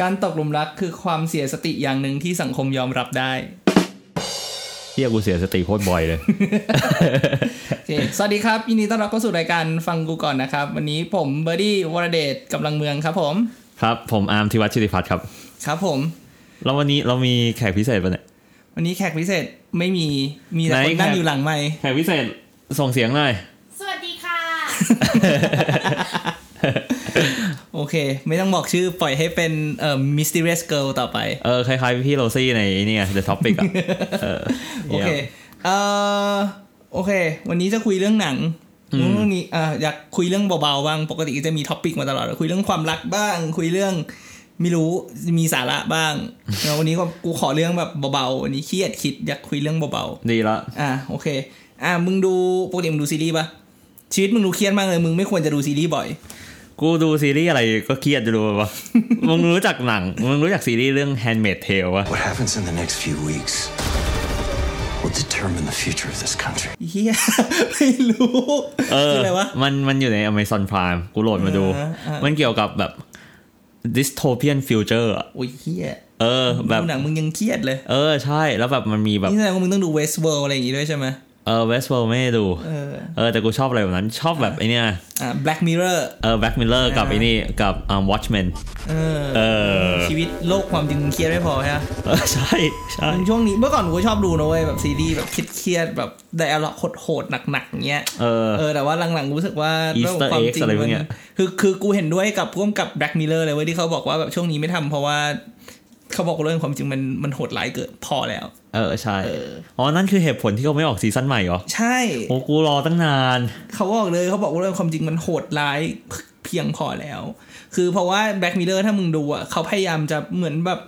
การตกหลุมรักคือความเสียสติอย่างหนึ่งที่สังคมยอมรับได้เฮียกูเสียสติโคตรบ่อยเลยโอเคสวัสดีครับยินดีต้อนรับเข้าสู่รายการฟังกูก่อนนะครับ วันนี้ผมเบอร์ดี้วรเดชกำลังเมืองครับผม ครับผมอาร์มธิวัฒน์ชิติพัฒน์ครับ ครับผม แล้ววันนี้เรามีแขกพิเศษปะเนี่ย วันนี้แขกพิเศษไม่มี มีแต่ไหนคนนั่งแขกอยู่หลังไม่แขกพิเศษส่งเสียงหน่อย สวัสดีค่ะ โอเค ไม่ต้องบอกชื่อปล่อยให้เป็นเอ่อ mysterious girl ต่อไป เออ คล้ายๆพี่โรซี่ในนี่ไง The Topic อะเออโอเคเอ่อโอเค วันนี้จะคุยเรื่องหนังเรื่องนี้อะอยากคุยเรื่องเบาๆบ้าง ปกติจะมี topic มาตลอด คุยเรื่องความรักบ้าง คุยเรื่องไม่รู้มีสาระบ้างแล้ววันนี้ก็กูขอเรื่องแบบเบาๆวันนี้เครียดคิดอยากคุยเรื่องเบาดีละๆอะโอเค อะมึงดูปกติมึงดูซีรีส์ปะชีวิตมึงดูเครียดมากเลยมึงไม่ควรจะดูซีรีส์บ่อย กูดูซีรีส์อะไรก็เครียดจะดูปะมึงรู้จักหนัง มึงรู้จักซีรีส์เรื่อง Handmaid Tale ปะ What happens in the next few weeks will determine the future of this country. เฮียไม่รู้เออคืออะไรวะ มันมันอยู่ใน Amazon Prime กูโหลดมาดูเออเออมันเกี่ยวกับแบบ dystopian future อะโอ้ยเฮียเออ แบบดูหนังมึงยังเครียดเลย เออ ใช่ แล้วแบบมันมีแบบ นี่แสดงว่ามึงต้องดู Westworld อะไรอย่างงี้ด้วยใช่ไหม เออ Westworld ไม่ได้ดูเออเออแต่กูชอบอะไรแบบนั้นชอบแบบไอเนี้ยอ่า Black Mirror เออ Black Mirror กับอ่าไอ้นี่กับอ่า Watchmen เออเออชีวิตโลกความจริงมึงเครียดไม่พอใช่ไหมเออใช่ใช่ช่วงนี้เมื่อก่อนกูก็ชอบดูนะเว้ยแบบซีรีส์แบบเครียดๆแบบไดอะล็อกโหดๆหนักๆเงี้ยเออเออแต่ว่าหลังๆกูรู้สึกว่า Easter เรื่องความ eggs อะไรพวกเนี้ยคือคือกูเห็นด้วยกับร่วมกับ Black Mirror เลยเว้ยที่เขาบอกว่าแบบช่วงนี้ไม่ทำเพราะว่า เขาบอกว่าเรื่องความจริงมันมันโหดร้ายเกินพอแล้ว เออใช่อ๋อนั่นคือเหตุผลที่เขาไม่ออกซีซั่นใหม่เหรอ ใช่โอ้กูรอตั้งนาน เขาบอกเลยเขาบอกว่าเรื่องความจริงมันโหดร้ายเพียงพอแล้ว คือเพราะว่า Black Mirror ถ้ามึงดูอะเขาพยายามจะเหมือนแบบ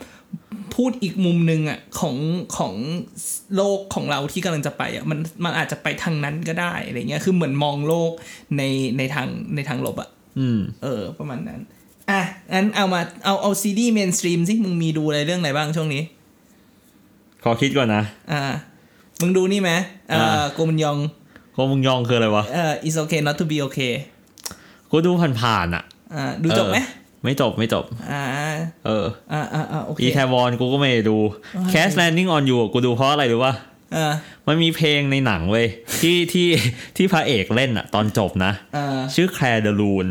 พูดอีกมุมหนึ่งอะของของโลกของเราที่กำลังจะไปอะมันมันอาจจะไปทางนั้นก็ได้อะไรเงี้ยคือเหมือนมองโลกในในทางในทางลบอะ อืม เออ ประมาณนั้น อะงั้นเอามาเอาเอาซีรีส์ mainstream สิมึงมีดูอะไรเรื่องไหนบ้างช่วงนี้ ขอคิดก่อนนะ อ่า มึงดูนี่ไหมเอ่ออ่าโกมันยองโคมุงยองคืออะไรวะเอ่อ is okay not to be okay กูดูผ่านๆอะอ่าดูจบไหมเออไม่จบไม่จบ อ่า เอออ่าอ่าอ่าโอเคอีแทวอนกูก็ไม่ได้ดู Cast Landing on You กูดูเพราะอะไรรู้ป่ะอ่ามันมีเพลงในหนังเว้ยที่ที่ที่พระเอกเล่นอะตอนจบนะอ่าชื่อแคลร์เดลูน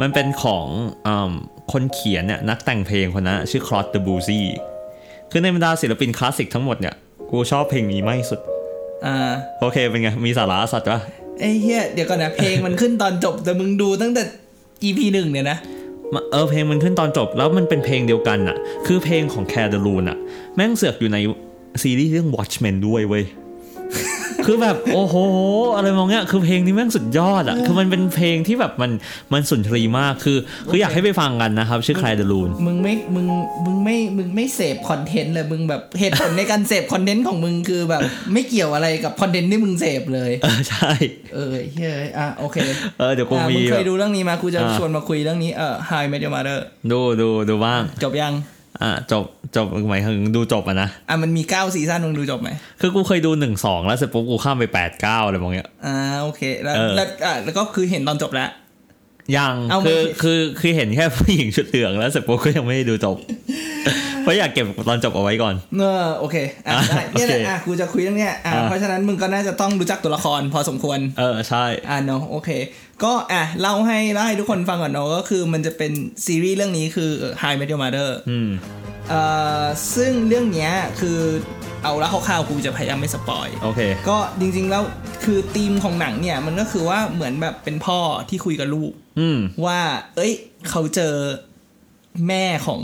มันเป็นของอมคนเขียนเนี่ยนักแต่งเพลงคนนั้นอะชื่อคลอ d เดบูซี่คือในบรรดาศิลปินคลาสสิกทั้งหมดเนี่ย กูชอบเพลงนี้มากที่สุดอ่าโอเคเป็นไง มีสาระสัตว์ปะไอ้เฮียเดี๋ยวก่อนนะเพลงมันขึ้นตอนจบแต่มึงดูตั้งแต่ EP หนึ่งเนี่ยนะมาเออเพลงมันขึ้นตอนจบแล้วมันเป็นเพลงเดียวกันอะคือเพลงของแคลร์เดลูนอะแม่งเสือกอยู่ในซีรีส์เรื่อง Watchmen ด้วยเว้ย คือแบบโอ้โห อะไรมองเงี้ยคือเพลงนี้แม่งสุดยอดอะคือมันเป็นเพลงที่แบบมันมันสุนทรีมากคือ คืออยากให้ไปฟังกันนะครับ ชื่อ Clair de Luneมึงไม่มึงมึงไม่มึงไม่เสพ content เลยมึงแบบเหตุผลในการเสพ content ของมึงคือแบบไม่เกี่ยวอะไรกับ content ที่มึงเสพเลยเออใช่เออเฮ้ยอะโอเคเออเดี๋ยวกูอะมีมึงเคแบยบดูเรื่องนี้มากูจะอ่าชวนมาคุยเรื่องนี้เออ How I Met Your Mother ดูดูดูบ้างจบยัง อะจบจบหมายถึงดูจบอะนะอะมันมี9ซีซั่นมึงดูจบไหมคือกูเคยดูหนึ่งสองแล้วเสร็จปุ๊บกูข้ามไปแปดเก้าอะไรมองเงี้ยอ่าโอเค แล้วเออแล้วอะแล้วก็คือเห็นตอนจบแล้ว ยังเอาคือมาคือคือเห็นแค่ผู้หญิงชุดเหลืองแล้วเสร็จปุ๊บก็ยังไม่ได้ดูจบ เพราะอยากเก็บตอนจบเอาไว้ก่อนเออโอเคอะอะได้เนี่ยแหละโอเคอะกูจะคุยเรื่องเนี้ยอะอะเพราะฉะนั้นมึงก็น่าจะต้องรู้จักตัวละครพอสมควร เออใช่อะเนาะโอเค ก็อะเล่าให้เล่าให้ทุกคนฟังก่อนเนาะก็คือมันจะเป็นซีรีส์เรื่องนี้คือ High Met Your Mother อืมเอ่อ ซึ่งเรื่องเนี้ยคือเอาละคร่าวๆกูจะพยายามไม่สปอยโอเคก็จริงๆแล้วคือธีมของหนังเนี่ยมันก็คือว่าเหมือนแบบเป็นพ่อที่คุยกับลูกอืมว่า เอ้ย เขาเจอแม่ของ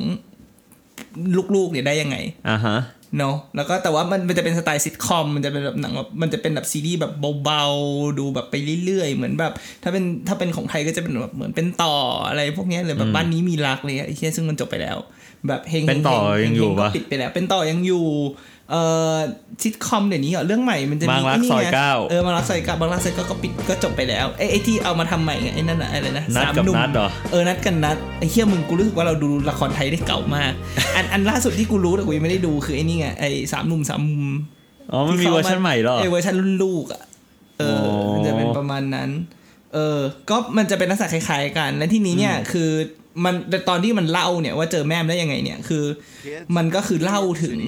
ลูกๆเนี่ยได้ยังไงอ่าฮะเนาะแล้วก็แต่ว่ามันมันจะเป็นสไตล์ซิทคอมมันจะเป็นแบบหนังแบบมันจะเป็นแบบซีรีส์แบบเบาๆ ดูแบบไปเรื่อยๆ เหมือนแบบ ถ้าเป็นถ้าเป็นของไทยก็จะเป็นแบบเหมือนเป็นต่ออะไรพวกเนี้ยหรือแบบบ้านนี้มีรักเลยไอ้เชี่ยซึ่งมันจบไปแล้ว แบบเฮงเป็นต่อฮยังอยู่เฮก็ปะปิดไปแล้ว เป็นต่อยังอยู่ เอ่อซิทคอมเดี๋ยวนี้เหรอเรื่องใหม่มันจะมีบางรักไนี่ซอยไงเก้าเออบางรักซอยเก้าบางรักซอยเก้าก็ปิดก็จบไปแล้วไอ้ไอ้ที่เอามาทำใหม่ไงไอ้นั่นอะอะไรนะนัดสามกับหนุ่มนัดเหรอเออนัดกันนัดไอ้เฮียมึงกูรู้สึกว่าเราดูละครไทยได้เก่ามาก อันอันล่าสุดที่กูรู้แต่กูยังไม่ได้ดูคือไอ้นี่ไงไอ้สามหนุ่มสามมุมอ๋อมันมีเวอร์ชันใหม่เหรอไอ้เวอร์ชันรุ่นลูกอะเออโอ้มันจะเป็นประมาณนั้น เอเออ ก็มันจะเป็นลักษณะคล้ายๆกัน และที่นี้เนี่ยคือมันแต่ตอนที่มันเล่าเนี่ยว่าเจอแม่มได้ยังไงเนี่ยคือ มันก็คือเล่าถึง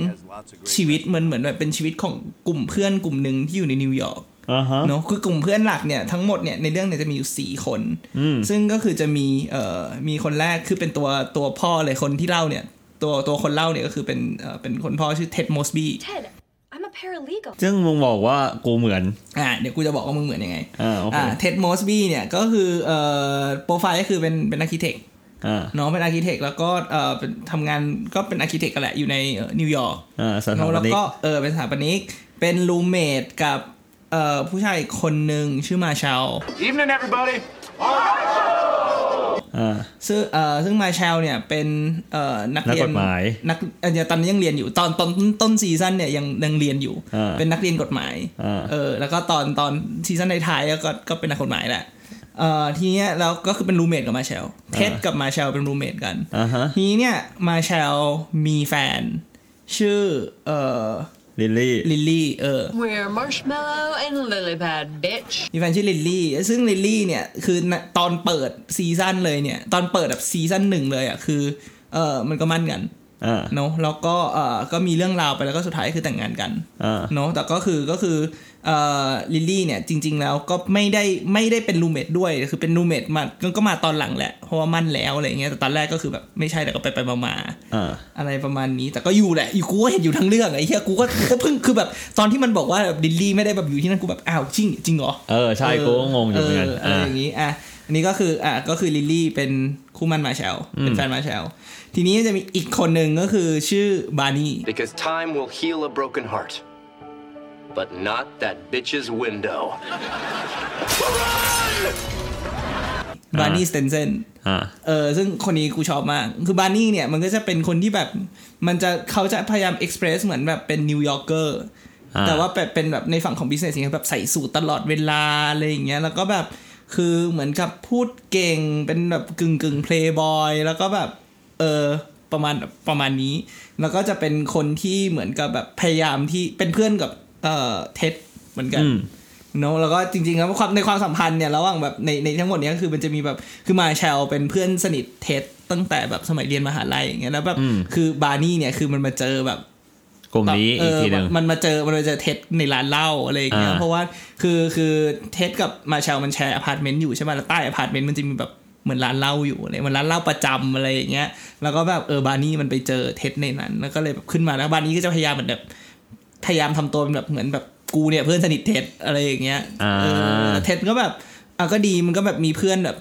ชีวิตมันเหมือนแบบเป็นชีวิตของกลุ่มเพื่อนกลุ่มหนึ่งที่อยู่ในนิวยอร์กอ่าฮะเนาะคือกลุ่มเพื่อนหลักเนี่ยทั้งหมดเนี่ยในเรื่องเนี่ยจะมีอยู่สี่คนอืมซึ่งก็คือจะมีเอ่อมีคนแรกคือเป็นตัวตัวพ่อเลยคนที่เล่าเนี่ย ตัวตัวคนเล่าเนี่ยก็คือเป็นเอ่อเป็นคนพ่อชื่อ Ted Mosby Ted, I'm a paralegal. ซึ่งมึงบอกว่ากูเหมือน อ่าเดี๋ยวกูจะบอกว่ามึงเหมือนยังไง อ่าโอเคอ่า Ted Mosby เนี่ยก็คือเอ่อโปรไฟล์ก็คือเป็นเป็น architect อ่าน้องเป็น architect แล้วก็เอ่อเป็นทำงานก็เป็น architect กันแหละอยู่ในเอ่อนิวยอร์กอ่าสถาปแล้วนิกก็เออเป็นสถาปนิกเป็น roommate กับเอ่อผู้ชายอีกคนหนึ่งชื่อมาแชล Evening, everybody. อ่าซึ่งเอ่อซึ่งมาแชลเนี่ยเป็นเอ่อนักเรียนักกฎหมายนักเอ่อตอนนี้ยังเรียนอยู่ตอนตอนต้นซีซั่นเนี่ยยังยังเรียนอยู่อ่าเป็นนักเรียนกฎหมายอ่าเออแล้วก็ตอนตอนซีซั่นท้ายๆก็ก็เป็นนักกฎหมายแหละเอ่อทีเนี้ยแล้วก็คือเป็น roommate กับมาแชลเท็ดกับมาแชลเป็น roommate กันอ่าฮะทีนี้เนี่ยมาแชลมีแฟน ชื่อเอ่อ ลิลลี่ลิลลี่เออ We're Marshmallow and Lilypad, bitch. มีแฟนชื่อลิลลี่ ซึ่งลิลลี่เนี่ย คือณตอนเปิดซีซั่นเลยเนี่ย ตอนเปิดแบบซีซั่นหนึ่งเลยอะ คือ เออมันก็มั่นกันอ่า เนาะแล้วก็เออก็มีเรื่องราวไปแล้วก็สุดท้ายคือแต่งงานกันอ่าเนาะแต่ก็คือก็คือเอ่อลิลลี่เนี่ยจริง ๆ แล้วก็ไม่ได้ไม่ได้เป็น roommate ด้วยคือเป็น roommate มาก็ก็มาตอนหลังแหละเพราะว่ามั่นแล้วอะไรอย่างเงี้ยแต่ตอนแรกก็คือแบบไม่ใช่แต่ก็ไปไปมาๆอ่าอะไรประมาณนี้ แต่ก็อยู่แหละอยู่กูก็เห็นอยู่ทั้งเรื่องไอ้เหี้ยกูก็กูก็เพิ่งคือแบบตอนที่มันบอกว่าแบบลิลลี่ไม่ได้แบบอยู่ที่นั่นกูแบบอ้าวจริงจริงเหรอเออใช่กูก็งงอยู่เหมือนกันอะไรอย่างนี้อะ อันนี้ก็คืออะก็คือลิลลี่เป็นคู่มั่นมาแชลเป็นแฟนมาแชลทีนี้จะมีอีกคนหนึ่งก็คือชื่อบาร์นี่ Because time will heal a broken heart. But not that bitch's window. บาร์นี่สตินสันอ่าเออซึ่งคนนี้กูชอบมาก คือบาร์นี่เนี่ยมันก็จะเป็นคนที่แบบ มันจะเขาจะพยายาม express เหมือนแบบเป็น New Yorker อ่าแต่ว่าแบบเป็นแบบในฝั่งของ business อย่างแบบใส่สูทตลอดเวลาอะไรอย่างเงี้ยแล้วก็แบบ คือเหมือนกับพูดเก่งเป็นแบบกึ่งกึ่งเพลย์บอยแล้วก็แบบเออประมาณประมาณนี้ แล้วก็จะเป็นคนที่เหมือนกับแบบพยายามที่เป็นเพื่อนกับเอ่อเท็ดเหมือนกันอืมเนอะแล้วก็จริงๆแล้วความในความสัมพันธ์เนี่ยระหว่างแบบในในทั้งหมดเนี้ยก็คือมันจะมีแบบคือมาแชลเป็นเพื่อนสนิทเท็ดตั้งแต่แบบสมัยเรียนมหาลัยอย่างเงี้ยแล้วแบบอืมคือบาร์นี่เนี่ยคือมันมาเจอแบบ กลุ่มนี้เออีกอทีหนึ่งมันมาเจอมันมาเจอเท็ดในร้านเหล้าอะไรอย่างเงี้ยอ่าเพราะว่าคือคือเท็ดกับมาแชลมันแชร์อพาร์ตเมนต์อยู่ใช่ไหมแล้วใต้อพาร์ตเมนต์มันจะมีแบบเหมือนร้านเหล้าอยู่อะไรเหมือนร้านเหล้าประจำอะไรอย่างเงี้ย แล้วก็แบบเออบาร์นี่มันไปเจอเท็ดในนั้นแล้วก็เลยแบบขึ้นมาแล้วบาร์นี่ก็จะพยายามเหมือนแบบพยายามทำตัวเป็นแบบเหมือนแบบกูเนี่ยเพื่อนสนิทเท็ดอะไรอย่างเงี้ยอ่าเออเท็ดก็แบบอะก็ดีมันก็แบบมีเพื่อนแบบ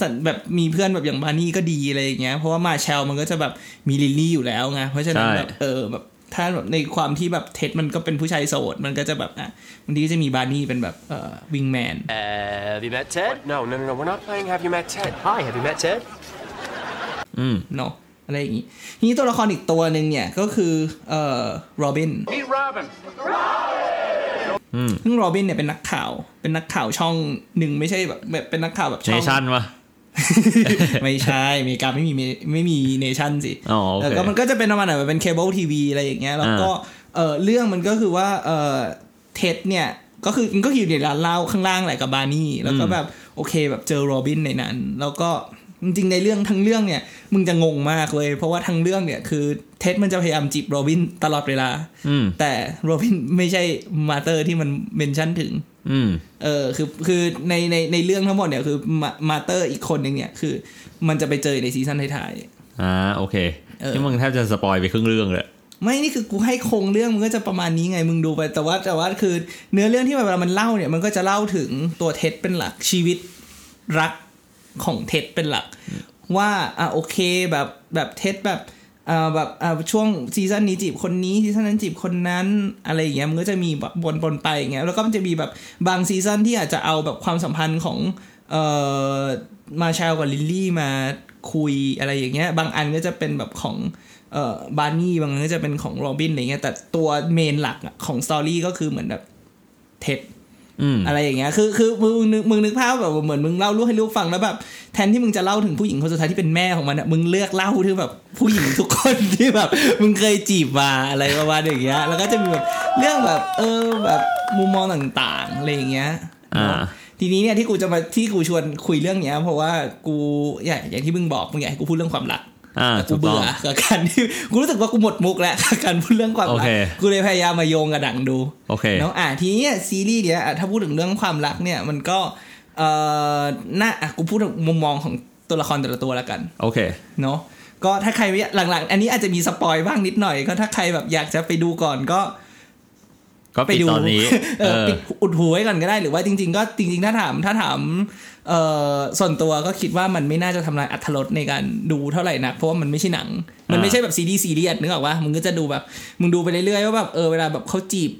สันแบบมีเพื่อนแบบอย่างบาร์นี่ก็ดีอะไรอย่างเงี้ยเพราะว่ามาแชลมันก็จะแบบมีลิลลี่อยู่แล้วไงเพราะฉะนั้นใช่แบบเออแบบ ถ้าแบบในความที่แบบเท็ดมันก็เป็นผู้ชายโสด มันก็จะแบบอะบางทีก็จะมีบาร์นี่เป็นแบบเอ่อ wingman Have you met Ted? No, no, no, no. We're not playing Have you met Ted. Hi, have you met Ted? อืมเนาะอะไรอย่างงี้ทีนี้ตัวละครอีกตัวหนึ่งเนี่ยก็คือเอ่อโรบิน Meet Robin. ซึ่งโรบินเนี่ยเป็นนักข่าว เป็นนักข่าวช่องหนึ่งไม่ใช่แบบแบบเป็นนักข่าวแบบเนช่อง ชั่นวะ ไม่ใช่อเมริกาไม่มีไม่มีเนชั่นสิอ๋อโอเคแล้วก็มันก็จะเป็นประมาณแบบเป็นเคเบิลทีวีอะไรอย่างเงี้ยแล้วก็อ่าเออเรื่องมันก็คือว่าเออเท็ดเนี่ยก็คือมันก็อยู่ในร้านเหล้าข้างล่างแหละกับบาร์นี่แล้วก็แบบโอเคแบบเจอโรบินในนั้น แล้วก็จริงๆในเรื่องทั้งเรื่องเนี่ยมึงจะงงมากเลย เพราะว่าทั้งเรื่องเนี่ยคือเท็ดมันจะพยายามจีบโรบินตลอดเวลาอืมแต่โรบินไม่ใช่ Mother ที่มัน mention ถึง อืมเออคือคือในในในเรื่องทั้งหมดเนี่ยคือมา Mother อีกคนหนึ่งเนี่ยคือ มันจะไปเจอในซีซั่นท้ายอ่าโอเคเออที่มึงแทบจะ spoil ไปครึ่งเรื่องเลยๆไม่นี่คือกูให้โครงเรื่องมันก็จะประมาณนี้ไงมึงดูไปแต่ว่าแต่ว่าคือ เนื้อเรื่องที่เวลามันเล่าเนี่ยมันก็จะเล่าถึงตัวเท็ดเป็นหลักชีวิตรักของเท็ดเป็นหลัก ว่าอะโอเคแบบแบบเท็ดแบบ เอ่าแบบเอ่าช่วงซีซั่นนี้จีบคนนี้ซีซั่นนั้นจีบคนนั้นอะไรอย่างเงี้ยมันก็จะมีแบบวนวนไปอย่างเงี้ยแล้วก็มันจะมีแบบบางซีซั่นที่อาจจะเอาแบบความสัมพันธ์ของเอ่อมาแชลกับลิลลี่มาคุยอะไรอย่างเงี้ยบางอันก็จะเป็นแบบของเอ่อบาร์นี่บางอันก็จะเป็นของโรบินอะไรเงี้ยแต่ตัว main หลักของ story ก็คือเหมือนแบบเท็ด อืมอะไรอย่างเงี้ยคือคือมึงนึกมึงนึกภาพแบบเหมือนมึงเล่าลูกให้ลูกฟังแล้วแบบแทนที่มึงจะเล่าถึงผู้หญิงคนสุดท้ายที่เป็นแม่ของมันอะมึงเลือกเล่าถึงแบบผู้หญิงทุกคนที่แบบ มึงเคยจีบมาอะไรประมาณอย่างเงี้ย แล้วก็จะมีแบบเรื่องแบบ เออแบบมุมมองต่างๆอะไรอย่างเงี้ยอ่าททีนี้เนี่ยที่กูจะมาที่กูชวนคุยเรื่องเนี้ย เพราะว่ากูอย่างอย่างที่มึงบอกมึงอยากให้กูพูดเรื่องความรักอ่าแต่ถู กูกต้องเบื่อกับการที่กูรู้สึกว่ากูหมดมุกแล้วกับการพูดเรื่องความโอรักเคกูเลยพยายามมาโยงกับดังดูโอเคเนาะอะทีนี้เนี่ยซีรีส์เนี้ยอะถ้าพูดถึงเรื่องความรักเนี่ยมันก็เอ่อน่าอะกูพูดถึงมุมมองของตัวละครแต่ละตัวแล้วกันโอเคเนาะก็ถ้าใครไม่หลังๆ อันนี้อาจจะมี spoil บ้างนิดหน่อย ก็ถ้าใครแบบอยากจะไปดูก่อนก็ก็ไปปิดดูตอนนี้ เอเอออปิดอุดหูไว้ก่อนก็ได้หรือว่าจริง ๆ ก็จริง ๆ ถ้าถามถ้าถาม เอ่อส่วนตัวก็คิดว่ามันไม่น่าจะทำลายอรรถรสในการดูเท่าไหร่นักเพราะว่ามันไม่ใช่หนัง มันไม่ใช่แบบซีรีสนึกออกว่ามึงก็จะดูแบบ มึงดูไปเรื่อยๆว่าแบบเออเวลาแบบเขาจีบ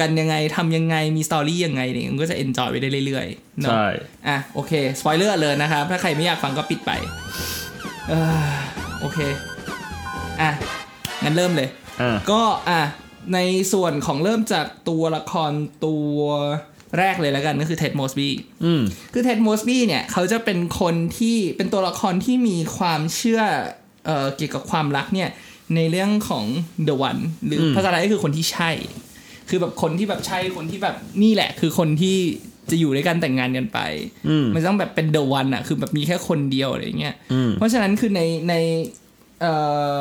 กันยังไงทำยังไงมี story ยังไงเนี่ยมึงก็จะ enjoy ไปได้เรื่อยๆเนาะใช่อะโอเคสปอยเลอร์เลยนะครับ ถ้าใครไม่อยากฟังก็ปิดไปเออโอเค อะ งั้นเริ่มเลยอ่าก็อะในส่วนของเริ่มจากตัวละครตัว แรกเลยแล้วกันก็คือเท็ดมอสบีอืมคือเท็ดมอสบีเนี่ย เขาจะเป็นคนที่เป็นตัวละครที่มีความเชื่อเอ่อเกี่ยวกับความรักเนี่ย ในเรื่องของ the one หรืออมภาษาไทยก็คือคนที่ใช่ คือแบบคนที่แบบใช่คนที่แบบนี่แหละ คือคนที่จะอยู่ด้วยกันแต่งงานกันไปอืมมันต้องแบบเป็น the one อะคือแบบมีแค่คนเดียวอะไรอย่างเงี้ยอืมเพราะฉะนั้นคือในในเอ่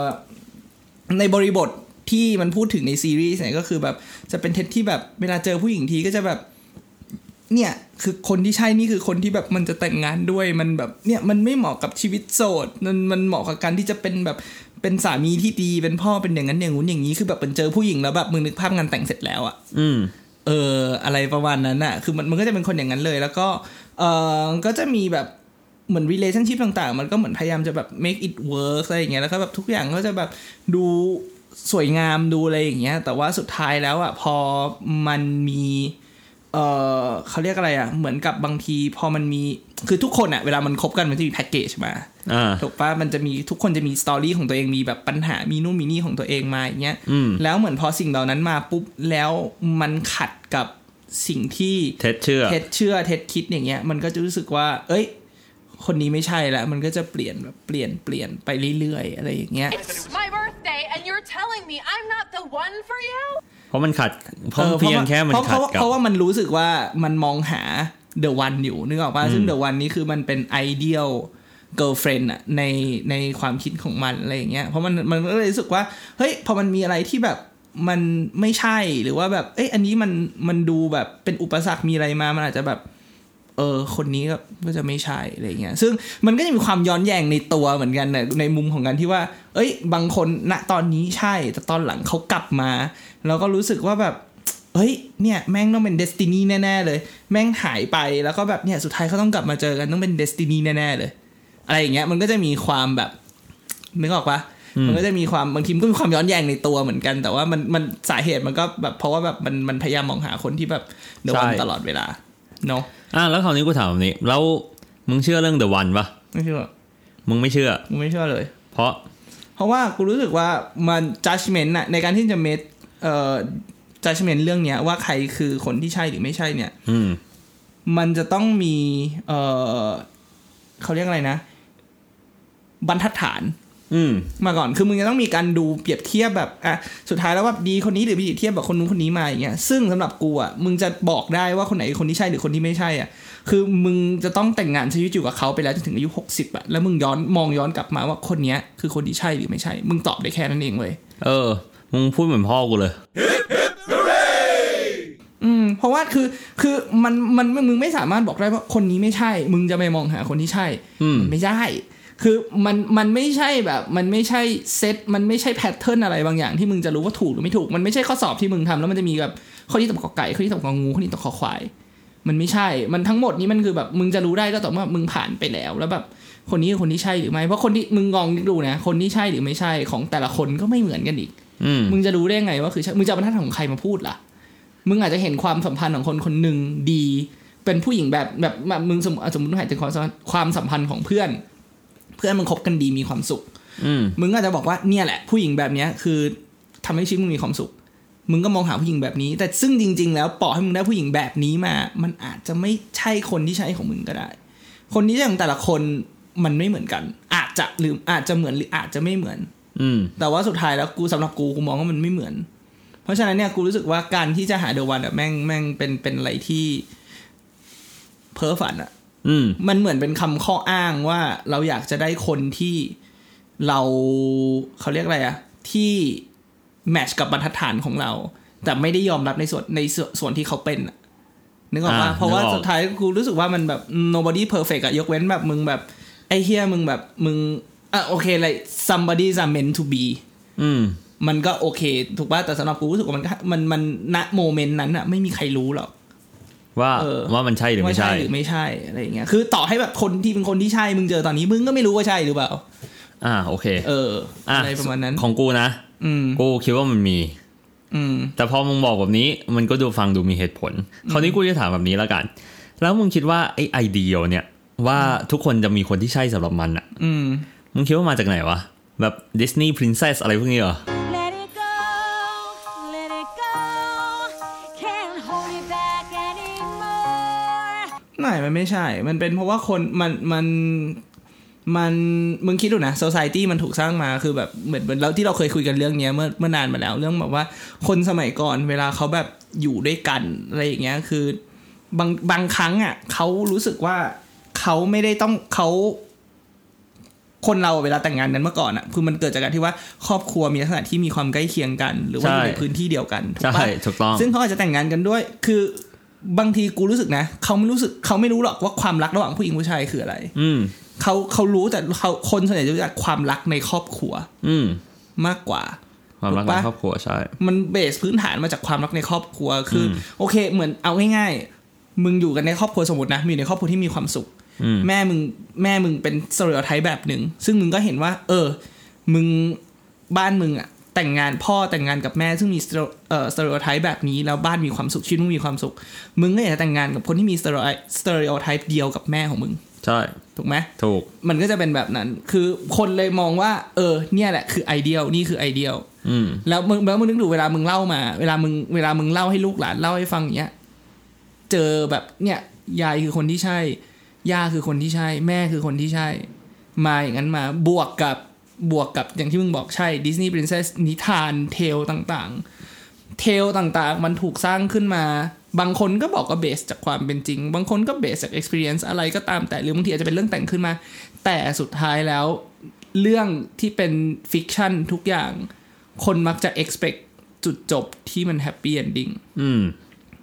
อในบริบทที่มันพูดถึงในซีรีส์เนี่ยก็คือแบบจะเป็นเท็ดที่แบบเวลาเจอผู้หญิงทีก็จะแบบ เนี่ยคือคนที่ใช่นี่คือคนที่แบบมันจะแต่งงานด้วยมันแบบเนี่ยมันไม่เหมาะกับชีวิตโสดมันมันเหมาะกับการที่จะเป็นแบบเป็นสามีที่ดีเป็นพ่อเป็นอย่างนั้นอย่างงู้นอย่างนี้คือแบบเป็นเจอผู้หญิงแล้วแบบมึงนึกภาพงานแต่งเสร็จแล้วอะอืมเอออะไรประมาณนั้นอะคือมันมันก็จะเป็นคนอย่างนั้นเลย แล้วก็เออก็จะมีแบบเหมือน relationship ต่างๆ มันก็เหมือนพยายามจะแบบ make it work อะไรอย่างเงี้ยแล้วก็แบบทุกอย่างก็จะแบบดูสวยงามดูอะไรอย่างเงี้ยแต่ว่าสุดท้ายแล้วอะพอมันมี เออเขาเรียกอะไรอะเหมือนกับบางทีพอมันมีคือทุกคนอะเวลามันคบกันมันจะมีแพ็กเกจมาอ่าถูกปะมันจะมีทุกคนจะมีสตอรี่ของตัวเองมีแบบปัญหามีนู่นมีนี่ของตัวเองมาอย่างเงี้ยอืมแล้วเหมือนพอสิ่งเหล่านั้นมาปุ๊บแล้วมันขัดกับสิ่งที่เท็ดเชื่อเท็ดเชื่อเท็ดคิดอย่างเงี้ยมันก็จะรู้สึกว่า เอ้ย คนนี้ไม่ใช่แล้วมันก็จะเปลี่ยนแบบเปลี่ยนเปลี่ยนไปเรื่อยๆอะไรอย่างเงี้ย It's my birthday, and you're telling me I'm not the one for you? เพราะมันขัดเพราะออเพียงแค่มันเพราะขัดเพราะกับเพราะว่ามันรู้สึกว่ามันมองหา the one อยู่นึกออกป่ะซึ่ง the one นี้คือมันเป็น ideal girlfriend อะในในความคิดของมันอะไรอย่างเงี้ยเพราะมันมันก็เลยรู้สึกว่าเฮ้ยพอมันมีอะไรที่แบบมันไม่ใช่หรือว่าแบบเอ้ยอันนี้มันมันดูแบบเป็นอุปสรรคมีอะไรมามันอาจจะแบบเออคนนี้ก็ก็จะไม่ใช่อะไรเงี้ยซึ่งมันก็จะมีความย้อนแย้งในตัวเหมือนกันนะในมุมของการที่ว่า เอ้ย บางคนณตอนนี้ใช่ แต่ตอนหลังเขากลับมาแล้วก็รู้สึกว่าแบบเฮ้ยเนี่ยแม่งต้องเป็น destiny แน่ๆเลย แม่งหายไปแล้วก็แบบเนี่ยสุดท้ายเขาต้องกลับมาเจอกันต้องเป็น destiny แน่ๆเลย อะไรอย่างเงี้ยมันก็จะมีความแบบนึกออกปะมันก็จะมีความบางทีมันก็มีความย้อนแย้งในตัวเหมือนกัน แต่ว่ามันมันสาเหตุมันก็แบบเพราะว่าแบบมันมันพยายามมองหาคนที่แบบ The One ใช่ตลอดเวลา เนาะอ่าแล้วคราวนี้กูถามแบบนี้ แล้วมึงเชื่อเรื่อง The One ปะไม่เชื่อ มึงไม่เชื่อกูไม่เชื่อเลย เพราะ เพราะว่ากูรู้สึกว่ามัน judgment น่ะในการที่จะ make เอ่อ judgment เรื่องเนี้ย ว่าใครคือคนที่ใช่หรือไม่ใช่เนี่ย อืม มันจะต้องมี เอ่อเขาเรียกอะไรนะ บรรทัดฐานอื มมาก่อนคือมึงจะต้องมีการดูเปรียบเทียบแบบอะสุดท้ายแล้วว่าดีคนนี้หรือเปรียบเทียบแบบคนนู้นคนนี้มาอย่างเงี้ยซึ่งสำหรับกูอะมึงจะบอกได้ว่าคนไหนคนที่ใช่หรือคนที่ไม่ใช่อะคือมึงจะต้องแต่งงานใช้ชีวิตอยู่กับเขาไปแล้วจนถึงอายุหกสิบอะแล้วมึงย้อนมองย้อนกลับมาว่าคนเนี้ยคือคนที่ใช่หรือไม่ใช่ มึงตอบได้แค่นั้นเองเลยเออมึงพูดเหมือนพ่อกูเลยอืมเพราะว่าคือคือมันมันมึงไม่สามารถบอกได้ว่าคนนี้ไม่ใช่ มึงจะไปมองหาคนที่ใช่อืมนไม่ได้ คือมันมันไม่ใช่แบบ มันไม่ใช่เซตมันไม่ใช่แพทเทิร์นอะไรบางอย่างที่มึงจะรู้ว่าถูกหรือไม่ถูก มันไม่ใช่ข้อสอบที่มึงทำแล้วมันจะมีแบบข้อที่ตอบกอไก่ข้อที่ตอบกองูข้อที่ตอบคอควาย มันไม่ใช่ มันทั้งหมดนี้มันคือแบบมึงจะรู้ได้ก็ต่อเมื่อมึงผ่านไปแล้วแล้วแบบคนนี้คือคนที่ใช่หรือไม่เพราะคนที่มึงลองนึกดูนะคนที่ใช่หรือไม่ใช่ของแต่ละคนก็ไม่เหมือนกันอีกอืมมึงจะรู้ได้ไงว่าคือใช่มึงจะเอาบรรทัดฐานของใครมาพูดล่ะ มึงอาจจะเห็นความสัมพันธ์ของคนคนหนึ่งดี เป็นผู้หญิงแบบแบบแบบมึงสมมติสมมติหายถึงความสัมพันธ์ความสัมพันธ์ของเพื่อนเพื่อนมึงคบกันดีมีความสุขอืมมึงก็อาจจะบอกว่าเนี่ยแหละผู้หญิงแบบเนี้ยคือทำให้ชีวิตมึงมีความสุข มึงก็มองหาผู้หญิงแบบนี้ แต่ซึ่งจริง ๆ แล้วปล่อยให้มึงได้ผู้หญิงแบบนี้มา มันอาจจะไม่ใช่คนที่ใช่ของมึงก็ได้ คนที่ใช่ของแต่ละคนมันไม่เหมือนกัน อาจจะหรืออาจจะเหมือนหรืออาจจะไม่เหมือน อืมแต่ว่าสุดท้ายแล้วกูสำหรับกูกูมองว่ามันไม่เหมือน เพราะฉะนั้นเนี่ยกูรู้สึกว่าการที่จะหาเดอะวันอะแม่งแม่งเป็นเป็นอะไรที่เพ้อฝันอะอื มมันเหมือนเป็นคำข้ออ้างว่าเราอยากจะได้คนที่เราเขาเรียกอะไรอะที่แมทช์กับบรรทัดฐานของเรา แต่ไม่ได้ยอมรับในส่วนในส่วนส่วนที่เขาเป็นอะนึกออกปะอ่าเพราะว่านึกออกสุดท้ายกูรู้สึกว่ามันแบบ nobody perfect อะยกเว้นแบบมึงแบบ ไอ้เฮียมึงแบบมึงอะโอเคเลย somebody is meant to be อืมมันก็โอเค ถูกป่ะแต่สำหรับกูรู้สึกว่ามันก็มันมันณโมเมนต์นั้นอะไม่มีใครรู้หรอก ว่าเออว่ามันใช่หรือไม่ใช่หรือไม่ใช่อะไรอย่างเงี้ยคือต่อให้แบบคนที่เป็นคนที่ใช่มึงเจอตอนนี้มึงก็ไม่รู้ว่าใช่หรือเปล่า อ่าโอเค เอออะอะไรประมาณนั้นของกูนะ อืมกูคิดว่ามันมี อืม แต่พอมึงบอกแบบนี้ มันก็ดูฟังดูมีเหตุผล คราวนี้กูจะถามแบบนี้แล้วกัน แล้วมึงคิดว่าไอ้ไอเดียเนี่ย ว่าทุกคนจะมีคนที่ใช่สำหรับมันอะอืม มึงคิดว่ามาจากไหนวะแบบดิสนีย์พรินเซสอะไรพวกนี้เหรอ ไม่มันไม่ใช่ มันเป็นเพราะว่าคนมันมันมันมึงคิดดูนะ society มันถูกสร้างมาคือแบบเหมือนเหมือนแล้วที่เราเคยคุยกันเรื่องเนี้ยเมื่อเมื่อนานมาแล้ว เรื่องแบบว่าคนสมัยก่อนเวลาเขาแบบอยู่ด้วยกันอะไรอย่างเงี้ยคือบางบางครั้งอะเขารู้สึกว่าเขาไม่ได้ต้องเขาคนเราเวลาแต่งงานกันเมื่อก่อนอะคือมันเกิดจากการที่ว่าครอบครัวมีลักษณะที่มีความใกล้เคียงกัน หรือว่าอยู่ใช่ในพื้นที่เดียวกันถูกใช่ปะถูกต้องซึ่งเขาอาจจะแต่งงานกันด้วย คือ บางทีกูรู้สึกนะเขาไม่รู้สึกเขาไม่รู้หรอกว่าความรักระหว่างผู้หญิงผู้ชายคืออะไร อืมเขาเขารู้แต่เขาคนส่วนใหญ่จะรู้จักความรักในครอบครัว อืมมากกว่าความรักถูกในปะครอบครัวใช่ มัน base พื้นฐานมาจากความรักในครอบครัวคืออมโอเค เหมือนเอาง่ายๆ มึงอยู่กันในครอบครัวสมมตินะ มีอยู่ในครอบครัวที่มีความสุขอืมแม่มึงแม่มึงเป็น stereotype แบบหนึ่ง ซึ่งมึงก็เห็นว่า เออ มึงบ้านมึงอะ แต่งงานพ่อแต่งงานกับแม่ซึ่งมี stereo- เอ่อ stereotype แบบนี้แล้วบ้านมีความสุขชีวิตมึงมีความสุข มึงก็อยากจะแต่งงานกับคนที่มี stereo stereotype เดียวกับแม่ของมึง ใช่ถูกไหมถูก มันก็จะเป็นแบบนั้น คือคนเลยมองว่า เออ เนี่ยแหละคือ ideal นี่คือ ideal อืมแล้วมึงแล้วมึงนึกดูเวลามึงเล่ามา เวลามึงเวลามึงเล่าให้ลูกหลานเล่าให้ฟังอย่างเงี้ย เจอแบบเนี่ย ยายคือคนที่ใช่ ย่าคือคนที่ใช่ แม่คือคนที่ใช่ มาอย่างนั้นมาบวกกับ บวกกับอย่างที่มึงบอกใช่ Disney princess นิทาน tale ต่างๆ tale ต่างๆ มันถูกสร้างขึ้นมา บางคนก็บอกว่า base จากความเป็นจริง บางคนก็ base จาก experience อะไรก็ตามแต่หรือบางทีอาจจะเป็นเรื่องแต่งขึ้นมา แต่สุดท้ายแล้วเรื่องที่เป็น fiction ทุกอย่าง คนมักจะ expect จุดจบที่มัน happy ending อืม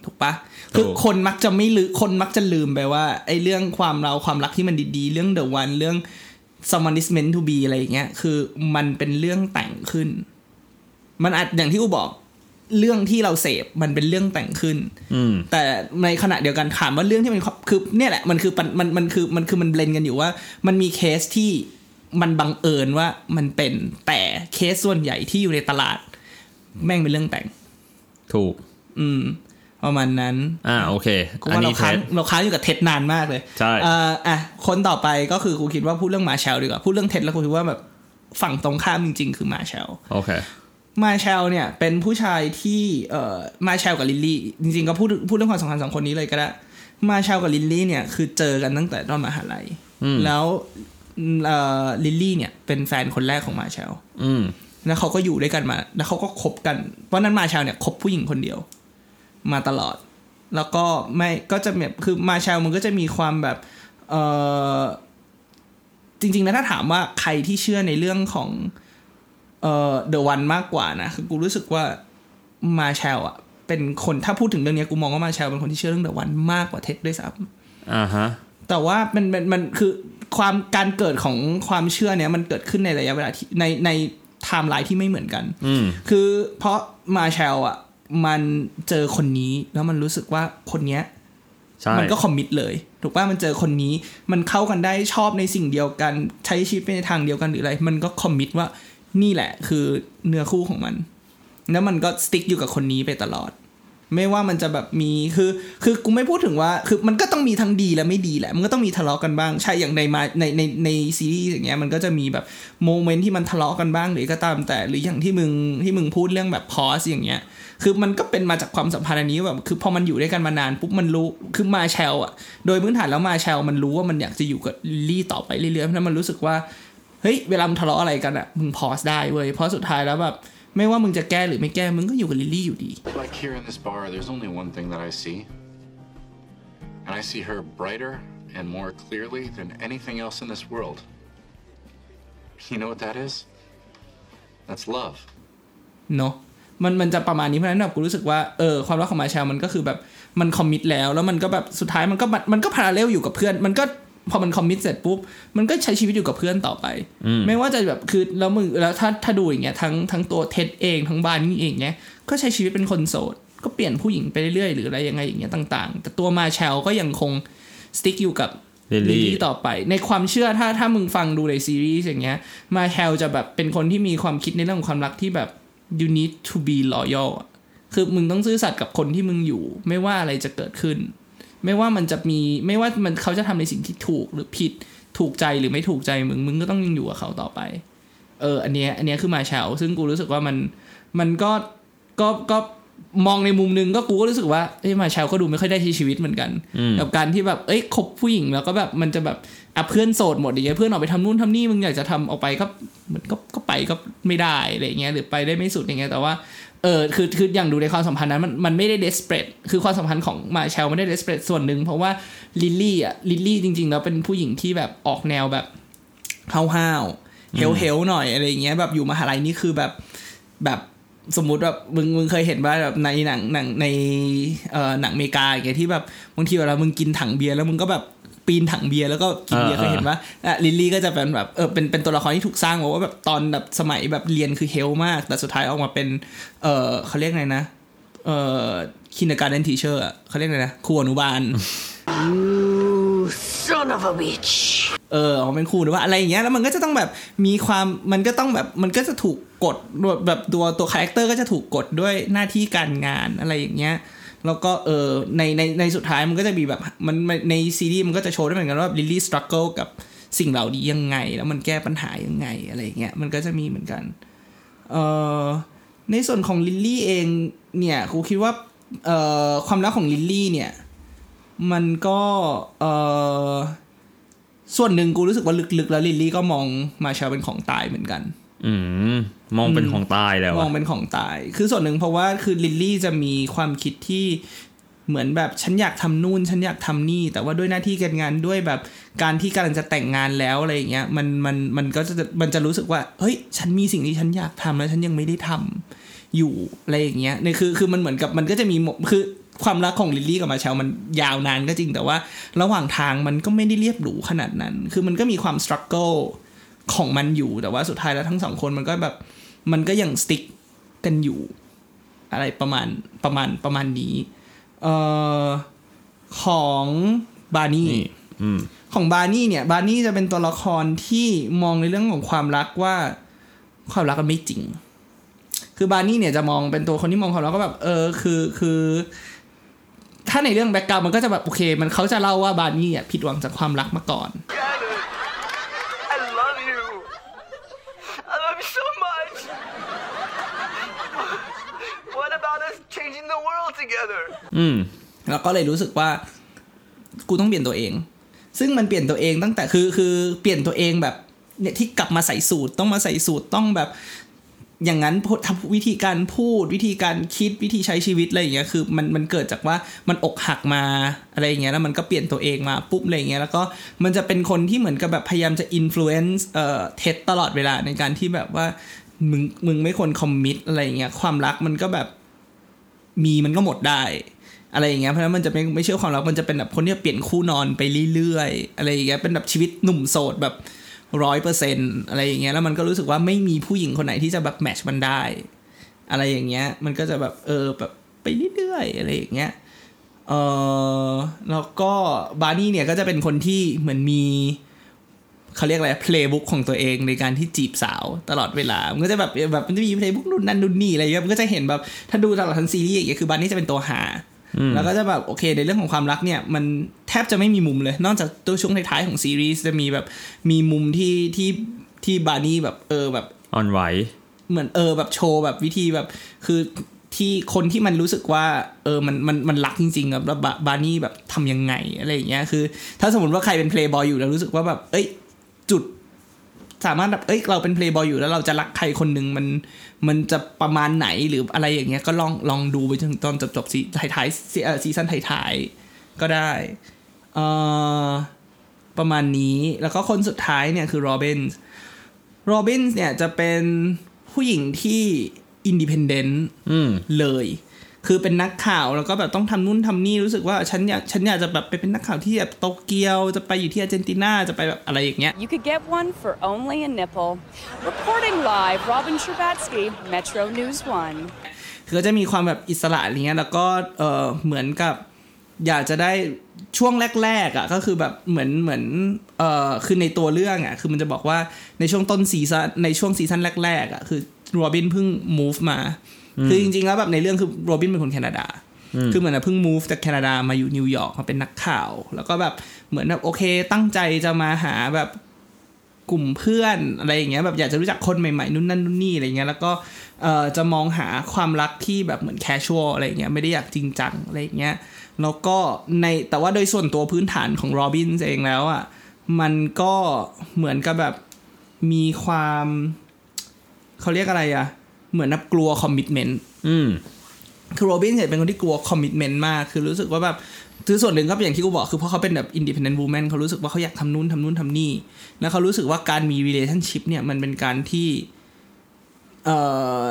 ถูกปะคือถูกคนมักจะไม่ลืมคนมักจะลืมไปว่าไอ้เรื่องความเราความรักที่มันดีๆ เรื่อง the one เรื่อง someone is meant to be อะไรอย่างเงี้ย คือมันเป็นเรื่องแต่งขึ้น มันอาจอย่างที่กูบอก เรื่องที่เราเสพมันเป็นเรื่องแต่งขึ้น อืมแต่ในขณะเดียวกันถามว่าเรื่องที่มันคือเนี่ยแหละมันคือมันมันมันคือมันคือมัน blend กันอยู่ว่า มันมีเคสที่มันบังเอิญว่ามันเป็นแต่เคสส่วนใหญ่ที่อยู่ในตลาด แม่งเป็นเรื่องแต่ง ถูก อืม ประมาณนั้น อ่าโอเคกูอันว่าเรานี้เทค้างสเราค้างอยู่กับเท็ดนานมากเลย ใช่เอ่ออะคนต่อไปก็คือกูคิดว่าพูดเรื่องมาแชลดีกว่า พูดเรื่องเท็ดแล้วกูคิดว่าแบบฝั่งตรงข้ามจริง ๆ คือมาแชลโอเคมาแชลเนี่ยเป็นผู้ชายที่เอ่อมาแชลกับลิลลี่จริง ๆ ก็พูดพูดเรื่องความสัมพันธ์สองคนนี้เลยก็ได้มาแชลกับลิลลี่เนี่ยคือเจอกันตั้งแต่ตอนมหาลัยอืมแล้วเอ่อลิลลี่เนี่ยเป็นแฟนคนแรกของมาแชลอืมแล้วเขาก็อยู่ด้วยกันมา แล้วเขาก็คบกันเพราะนั้นมาแชลเนี่ยคบผู้หญิงคนเดียว มาตลอด แล้วก็ไม่ก็จะแบบคือมาแชลมันก็จะมีความแบบเออจริงๆนะถ้าถามว่าใครที่เชื่อในเรื่องของเอ่อ the one มากกว่านะคือกูรู้สึกว่ามาแชลอะเป็นคนถ้าพูดถึงเรื่องเนี้ยกูมองว่ามาแชลเป็นคนที่เชื่อเรื่อง the one มากกว่าเท็ดด้วยซ้ำอ่าฮะแต่ว่ามันมันมันคือความการเกิดของความเชื่อเนี้ยมันเกิดขึ้นในระยะเวลาที่ในในไทม์ไลน์ที่ไม่เหมือนกัน อืมคือเพราะมาแชลอะ มันเจอคนนี้แล้วมันรู้สึกว่าคนเนี้ยใช่มันก็คอมมิตเลย ถูกป่ะมันเจอคนนี้ มันเข้ากันได้ชอบในสิ่งเดียวกัน ใช้ชีวิตไปในทางเดียวกันหรืออะไร มันก็คอมมิตว่านี่แหละ คือเนื้อคู่ของมัน แล้วมันก็สติ๊กอยู่กับคนนี้ไปตลอด ไม่ว่ามันจะแบบมีคือคือกูไม่พูดถึงว่าคือมันก็ต้องมีทั้งดีและไม่ดีแหละ มันก็ต้องมีทะเลาะกันบ้างใช่อย่างในมาในในในซีรีส์อย่างเงี้ยมันก็จะมีแบบโมเมนต์ที่มันทะเลาะกันบ้างหรือก็ตามแต่หรืออย่างที่มึงที่มึงพูดเรื่องแบบ pause อย่างเงี้ยคือมันก็เป็นมาจากความสัมพันธ์อันนี้แบบคือพอมันอยู่ด้วยกันมานานปุ๊บมันรู้คือมาแชลอะโดยพื้นฐานแล้วมาแชลมันรู้ว่ามันอยากจะอยู่กับลิลลี่ต่อไปเรื่อยๆเพราะฉะนั้นมันรู้สึกว่าเฮ้ยเวลามึงทะเลาะอะไรกันอะมึง pause ได้เว้ยเพราะสุดท้ายแล้วแบบ ไม่ว่ามึงจะแก้หรือไม่แก้มึงก็อยู่กับลิลลี่อยู่ดี Like here in this bar, there's only one thing that I see. And I see her brighter and more clearly than anything else in this world. You know what that is? That's love. เนาะมันมันจะประมาณนี้เพราะฉะนั้นแบบกูรู้สึกว่าเออความรักของมาแชลมันก็คือแบบมันคอมมิตแล้ว แล้วมันก็แบบสุดท้ายมันก็มันก็พาราเลลอยู่กับเพื่อน มันก็ พอมันคอมมิตเสร็จปุ๊บมันก็ใช้ชีวิตอยู่กับเพื่อนต่อไป ไม่ว่าจะแบบคือแล้วมึงแล้วถ้าถ้าดูอย่างเงี้ยทั้งทั้งตัวเท็ดเองทั้งบาร์นี่เองเนี้ยก็ใช้ชีวิตเป็นคนโสด ก็เปลี่ยนผู้หญิงไปเรื่อยๆหรืออะไรยังไงอย่างเงี้ยต่างๆ แต่ตัวมาแชลก็ยังคง stick อยู่กับลิลลี่ลิลลี่ต่อไป ในความเชื่อถ้าถ้ามึงฟังดูในซีรีส์อย่างเงี้ย มาแชลจะแบบเป็นคนที่มีความคิดในเรื่องของความรักที่แบบ you need to be loyal อะคือมึงต้องซื่อสัตย์กับคนที่มึงอยู่ ไม่ว่าอะไรจะเกิดขึ้น ไม่ว่ามันจะมีไม่ว่ามันเขาจะทำในสิ่งที่ถูกหรือผิดถูกใจหรือไม่ถูกใจมึงมึงก็ต้องยังอยู่กับเขาต่อไป เออ อันเนี้ยอันเนี้ยคือมาแชลซึ่งกูรู้สึกว่ามันมันก็ก็ก็มองในมุมนึงก็กูก็รู้สึกว่าเอ้ยมาแชลก็ดูไม่ค่อยได้ใช้ชีวิตเหมือนกัน กับการที่แบบเอ้ยคบผู้หญิงแล้วก็แบบมันจะแบบอะเพื่อนโสดหมดอย่างเงี้ยเพื่อนออกไปทำนู่นทำนี่มึงอยากจะทำออกไปก็มันก็ก็ ไปก็ไม่ได้อะไรเงี้ยหรือไปได้ไม่สุดอย่างเงี้ยแต่ว่าเออคือคืออย่างดูในความสัมพันธ์นั้นมันมันไม่ได้ desperate คือความสัมพันธ์ของมาแชลไม่ได้ desperate ส่วนหนึ่งเพราะว่าลิลลี่อะลิลลี่จริงๆแล้วเป็นผู้หญิงที่แบบออกแนวแบบห้าวๆเฮ้วเฮ้วหน่อยอะไรเงี้ยแบบอยู่มหาลัยนี่คือแบบแบบสมมุติแบบมึงมึงเคยเห็นว่าแบบในหนังหนังในเอ่อหนังอเมริกาอย่างเงี้ยที่แบบบางทีเวลามึงกินถังเบียร์แล้วมึงก็แบบ ปีนถังเบียร์แล้วก็กินเบียร์อ่าเคยเห็นว่าอะลิลลี่ก็จะเป็นแบบเออเป็นเป็นตัวละครที่ถูกสร้างมาว่าแบบตอนแบบสมัยแบบเรียนคือเฮ้วมาก แต่สุดท้ายออกมาเป็น เออเขาเรียกไงนะ เออ kindergarten teacher เขาเรียกไงนะครูอนุบาล Son of a bitch. เออออกมาเป็นครูหรือว่าอะไรอย่างเงี้ยแล้วมันก็จะต้องแบบมีความมันก็ต้องแบบมันก็จะถูกกดแบบตัวตัวคาแรคเตอร์ก็จะถูกกดด้วยหน้าที่การงานอะไรอย่างเงี้ย แล้วก็เออในในในสุดท้ายมันก็จะมีแบบมันในซีรีส์มันก็จะโชว์ได้เหมือนกันว่าลิลลี่ struggle กับสิ่งเหล่านี้ยังไง แล้วมันแก้ปัญหายังไงอะไรเงี้ยมันก็จะมีเหมือนกันเออในส่วนของลิลลี่เองเนี่ยกูคิดว่าเอ่อความรักของลิลลี่เนี่ยมันก็เออส่วนหนึ่งกูรู้สึกว่าลึกๆ แล้วลิลลี่ก็มองมาแชลเป็นของตายเหมือนกัน อืมมองเป็นของตายแล้วมองเป็นของตาย คือส่วนหนึ่งเพราะว่าคือลิลลี่จะมีความคิดที่เหมือนแบบฉันอยากทำนู่นฉันอยากทำนี่ แต่ว่าด้วยหน้าที่การงานด้วยแบบการที่กำลังจะแต่งงานแล้วอะไรอย่างเงี้ยมันมันมันก็จะมันจะรู้สึกว่าเฮ้ย ฉันมีสิ่งที่ฉันอยากทำแล้วฉันยังไม่ได้ทำอยู่อะไรอย่างเงี้ยเนี่ยคือคือมันเหมือนกับมันก็จะมีคือความรักของลิลลี่กับมาแชลมันยาวนานก็จริงแต่ว่า ระหว่างทางมันก็ไม่ได้เรียบหรูขนาดนั้น คือมันก็มีความสครัลเกิล ของมันอยู่แต่ว่าสุดท้ายแล้วทั้งสองคนมันก็แบบมันก็ยังสติ๊กกันอยู่ อะไรประมาณประมาณประมาณนี้เอ่อของบานี่นี่อืมของบานี่เนี่ย บานี่จะเป็นตัวละครที่มองในเรื่องของความรักว่าความรักมันไม่จริง คือบานี่เนี่ยจะมองเป็นตัวคนที่มองความรักก็แบบ เออ คือคือ ถ้าในเรื่องแบ็กกราวมันก็จะแบบโอเค มันเขาจะเล่าว่าบานี่อะผิดหวังจากความรักมาก่อน I love you. I love you so much. What about us changing the world together? อืม แล้วก็เลยรู้สึกว่า กูต้องเปลี่ยนตัวเอง ซึ่งมันเปลี่ยนตัวเองตั้งแต่คือคือเปลี่ยนตัวเองแบบ เนี่ยที่กลับมาใส่สูตรต้องมาใส่สูตรต้องแบบอย่างนั้นพูดทำวิธีการพูดวิธีการคิดวิธีใช้ชีวิตอะไรอย่างเงี้ยคือมันมันเกิดจากว่ามันอกหักมาอะไรอย่างเงี้ยแล้วมันก็เปลี่ยนตัวเองมาปุ๊บอะไรอย่างเงี้ยแล้วก็มันจะเป็นคนที่เหมือนกับแบบพยายามจะอิ f ฟเอนซ์เอ่อเท็ตลอดเวลาในการที่แบบว่ามึงมึงไม่ควร commit อะไรอย่างเงี้ยความรักมันก็แบบ มีมันก็หมดได้ อะไรอย่างเงี้ยเพราะฉะนั้นมันจะไม่ไม่เชื่อความรักมันจะเป็นแบบคนที่เปลี่ยนคู่นอนไปเรื่อยๆอะไรอย่างเงี้ยเป็นแบบชีวิตหนุ่มโสดแบบร้อยเปอร์เซ็นอะไรอย่างเงี้ยแล้วมันก็รู้สึกว่าไม่มีผู้หญิงคนไหนที่จะแบบแมทช์มันได้ อะไรอย่างเงี้ย มันก็จะแบบเออแบบไปเรื่อยๆอะไรอย่างเงี้ยเออแล้วก็บาร์นี่เนี่ยก็จะเป็นคนที่เหมือนมี เขาเรียกอะไรเพลย์บุ๊กของตัวเองในการที่จีบสาวตลอดเวลา มันก็จะแบบแบบมันจะมี playbook นู่นนั่นนู่นนี่อะไรเงี้ยมันก็จะเห็นแบบถ้าดูตลอดทั้งซีรีส์อย่างเงี้ยคือบาร์นี่จะเป็นตัวหาแล้วก็จะแบบโอเคในเรื่องของความรักเนี่ยมันแทบจะไม่มีมุมเลย นอกจากตัวช่วงท้ายๆของซีรีส์จะมีแบบมีมุมที่ที่ที่บาร์นี่แบบเออแบบอ่อนไหวเหมือนเออแบบโชว์แบบวิธีแบบคือที่คนที่มันรู้สึกว่าเออมันมันมันรักจริงๆอะแล้วบาบาร์นี่แบบทำยังไงอะไรอย่างเงี้ยคือ ถ้าสมมติว่าใครเป็นเพลย์บอยอยู่แล้วรู้สึกว่าแบบเอ้ย จุด สามารถแบบเอ้ยเราเป็นเพลย์บอยอยู่แล้วเราจะรักใครคนหนึ่งมันมันจะประมาณไหนหรืออะไรอย่างเงี้ยก็ลองลองดูไปจนตอนจบจบซีท้ายท้ายซีเอ่อซีซั่นท้ายๆก็ได้เอ่อประมาณนี้แล้วก็คนสุดท้ายเนี่ยคือโรบินส์โรบินส์เนี่ยจะเป็นผู้หญิงที่ independent อืมเลย คือเป็นนักข่าวแล้วก็แบบต้องทำนู่นทำนี่รู้สึกว่าฉันอยากฉันอยากจะแบบไปเป็นนักข่าวที่แบบโตเกียวจะไปอยู่ที่อาร์เจนตินาจะไปแบบอะไรอย่างเงี้ย You could get one for only a nickel. Reporting live, Robin Sherbatsky, Metro News 1. คือก็จะมีความแบบอิสระอะไรเงี้ยแล้วก็เออเหมือนกับอยากจะได้ช่วงแรกๆอะก็คือแบบเหมือนเหมือนเออคือในตัวเรื่องอะคือมันจะบอกว่าในช่วงต้นซีซันในช่วงซีซันแรกๆอะคือโรบินเพิ่ง move มา คือจริงๆแล้วแบบในเรื่องคือโรบินเป็นคนแคนาดา คือเหมือนแบบเพิ่ง move จากแคนาดามาอยู่นิวยอร์กมาเป็นนักข่าว แล้วก็แบบเหมือนแบบโอเค ตั้งใจจะมาหาแบบกลุ่มเพื่อนอะไรอย่างเงี้ยแบบอยากจะรู้จักคนใหม่ๆนู่นนั่นนู่นนี่อะไรเงี้ยแล้วก็เอ่อจะมองหาความรักที่แบบเหมือน casual อะไรเงี้ยไม่ได้อยากจริงจังอะไรเงี้ยแล้วก็ในแต่ว่าโดยส่วนตัวพื้นฐานของโรบินเองแล้วอะมันก็เหมือนกับแบบมีความเขาเรียกอะไรอะ เหมือนแบบกลัว commitment อืมคือโรบินเนี่ยเป็นคนที่กลัว commitment มาก คือรู้สึกว่าแบบคือส่วนหนึ่งก็อย่างที่กูบอกคือเพราะเขาเป็นแบบอินดิพ n เ e นต์ w ูแมนเขารู้สึกว่าเขาอยากทำนู่นทำนู่นทำนี่ แล้วเขารู้สึกว่าการมี relationship เนี่ยมันเป็นการที่ เอ่อ